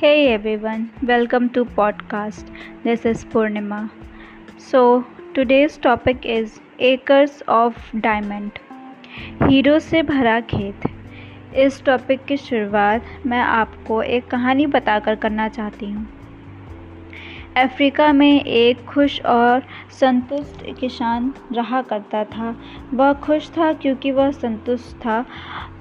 Hey everyone, welcome to podcast. This is Purnima. So, today's topic is Acres of Diamond. हीरो से भरा खेत इस टॉपिक की शुरुआत मैं आपको एक कहानी बताकर करना चाहती हूँ अफ्रीका में एक खुश और संतुष्ट किसान रहा करता था। वह खुश था क्योंकि वह संतुष्ट था।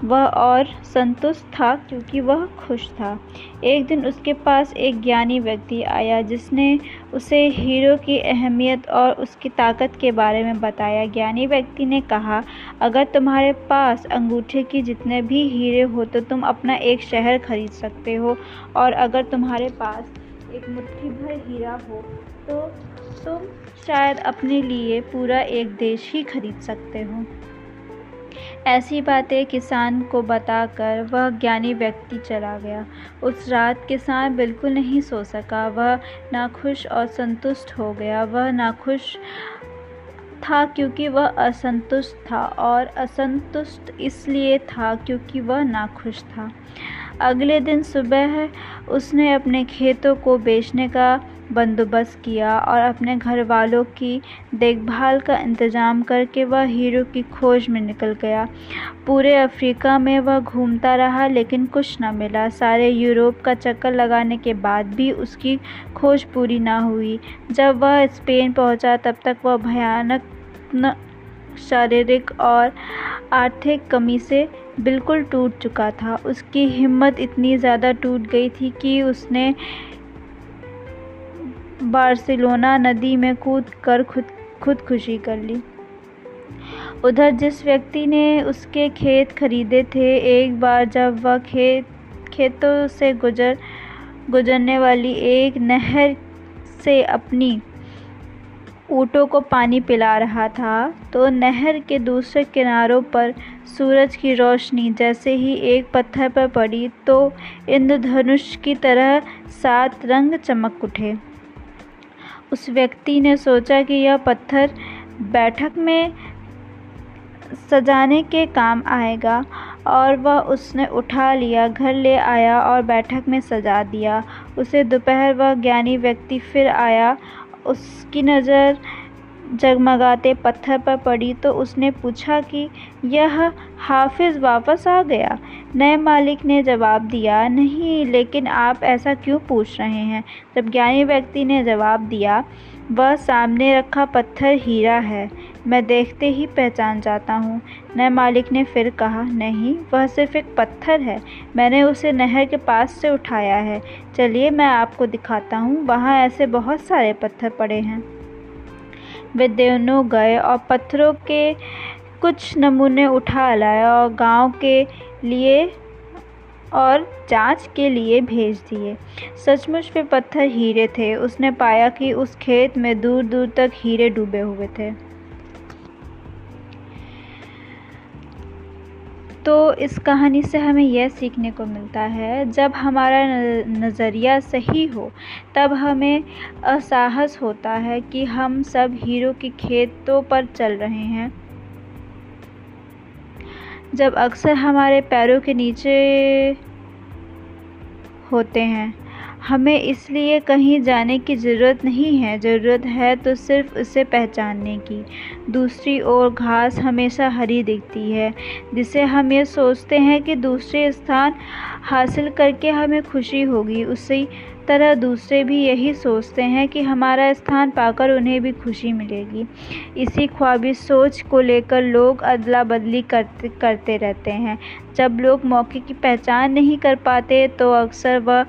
वह और संतुष्ट था क्योंकि वह खुश था। एक दिन उसके पास एक ज्ञानी व्यक्ति आया जिसने उसे हीरो की अहमियत और उसकी ताकत के बारे में बताया। ज्ञानी व्यक्ति ने कहा, अगर तुम्हारे पास अंगूठे की जितने भी हीरे हो तो तुम अपना एक शहर खरीद सकते हो और अगर तुम्हारे पास एक मुट्ठी भर हीरा हो तो तुम शायद अपने लिए पूरा एक देश ही खरीद सकते हो। ऐसी बातें किसान को बताकर वह ज्ञानी व्यक्ति चला गया। उस रात किसान बिल्कुल नहीं सो सका। वह नाखुश और संतुष्ट हो गया। वह नाखुश था क्योंकि वह असंतुष्ट था और असंतुष्ट इसलिए था क्योंकि वह नाखुश था। अगले दिन सुबह उसने अपने खेतों को बेचने का बंदोबस्त किया और अपने घर वालों की देखभाल का इंतज़ाम करके वह हीरो की खोज में निकल गया। पूरे अफ्रीका में वह घूमता रहा, लेकिन कुछ न मिला। सारे यूरोप का चक्कर लगाने के बाद भी उसकी खोज पूरी ना हुई। जब वह स्पेन पहुँचा, तब तक वह भयानक शारीरिक और आर्थिक कमी से बिल्कुल टूट चुका था। उसकी हिम्मत इतनी ज़्यादा टूट गई थी कि उसने बार्सिलोना नदी में कूद कर खुद खुदकुशी कर ली। उधर जिस व्यक्ति ने उसके खेत खरीदे थे, एक बार जब वह खेत, खेतों से गुजर, गुजरने वाली एक नहर से अपनी ऊँटों को पानी पिला रहा था तो नहर के दूसरे किनारों पर सूरज की रोशनी जैसे ही एक पत्थर पर पड़ी तो इंद्रधनुष की तरह सात रंग चमक उठे। उस व्यक्ति ने सोचा कि यह पत्थर बैठक में सजाने के काम आएगा, और वह उसने उठा लिया, घर ले आया और बैठक में सजा दिया। उसे दोपहर वह ज्ञानी व्यक्ति फिर आया उसकी नज़र जगमगाते पत्थर पर पड़ी तो उसने पूछा कि यह हाफिज़ वापस आ गया? नए मालिक ने जवाब दिया, नहीं, लेकिन आप ऐसा क्यों पूछ रहे हैं? जब ज्ञानी व्यक्ति ने जवाब दिया, वह सामने रखा पत्थर हीरा है। मैं देखते ही पहचान जाता हूँ। नए मालिक ने फिर कहा, नहीं, वह सिर्फ़ एक पत्थर है। मैंने उसे नहर के पास से उठाया है। चलिए, मैं आपको दिखाता हूँ। वहाँ ऐसे बहुत सारे पत्थर पड़े हैं। वे दोनों गए और पत्थरों के कुछ नमूने उठा लाए और गाँव के लिए और जाँच के लिए भेज दिए। सचमुच वे पत्थर हीरे थे। उसने पाया कि उस खेत में दूर दूर तक हीरे डूबे हुए थे। तो इस कहानी से हमें यह सीखने को मिलता है, जब हमारा नज़रिया सही हो, तब हमें असाहस होता है कि हम सब हीरो की खेतों पर चल रहे हैं। जब अक्सर हमारे पैरों के नीचे होते हैं हमें इसलिए कहीं जाने की ज़रूरत नहीं है। ज़रूरत है तो सिर्फ़ उसे पहचानने की। दूसरी ओर घास हमेशा हरी दिखती है, जिसे हम ये सोचते हैं कि दूसरे स्थान हासिल करके हमें खुशी होगी। उसी तरह दूसरे भी यही सोचते हैं कि हमारा स्थान पाकर उन्हें भी खुशी मिलेगी। इसी ख्वाबी सोच को लेकर लोग अदला बदली करते करते रहते हैं। जब लोग मौके की पहचान नहीं कर पाते तो अक्सर वह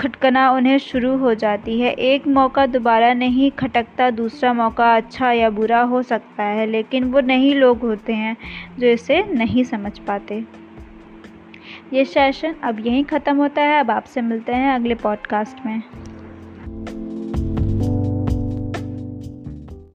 खटकना उन्हें शुरू हो जाती है। एक मौका दोबारा नहीं खटकता, दूसरा मौका अच्छा या बुरा हो सकता है, लेकिन वो नहीं लोग होते हैं जो इसे नहीं समझ पाते। ये सेशन अब यहीं ख़त्म होता है। अब आपसे मिलते हैं अगले पॉडकास्ट में।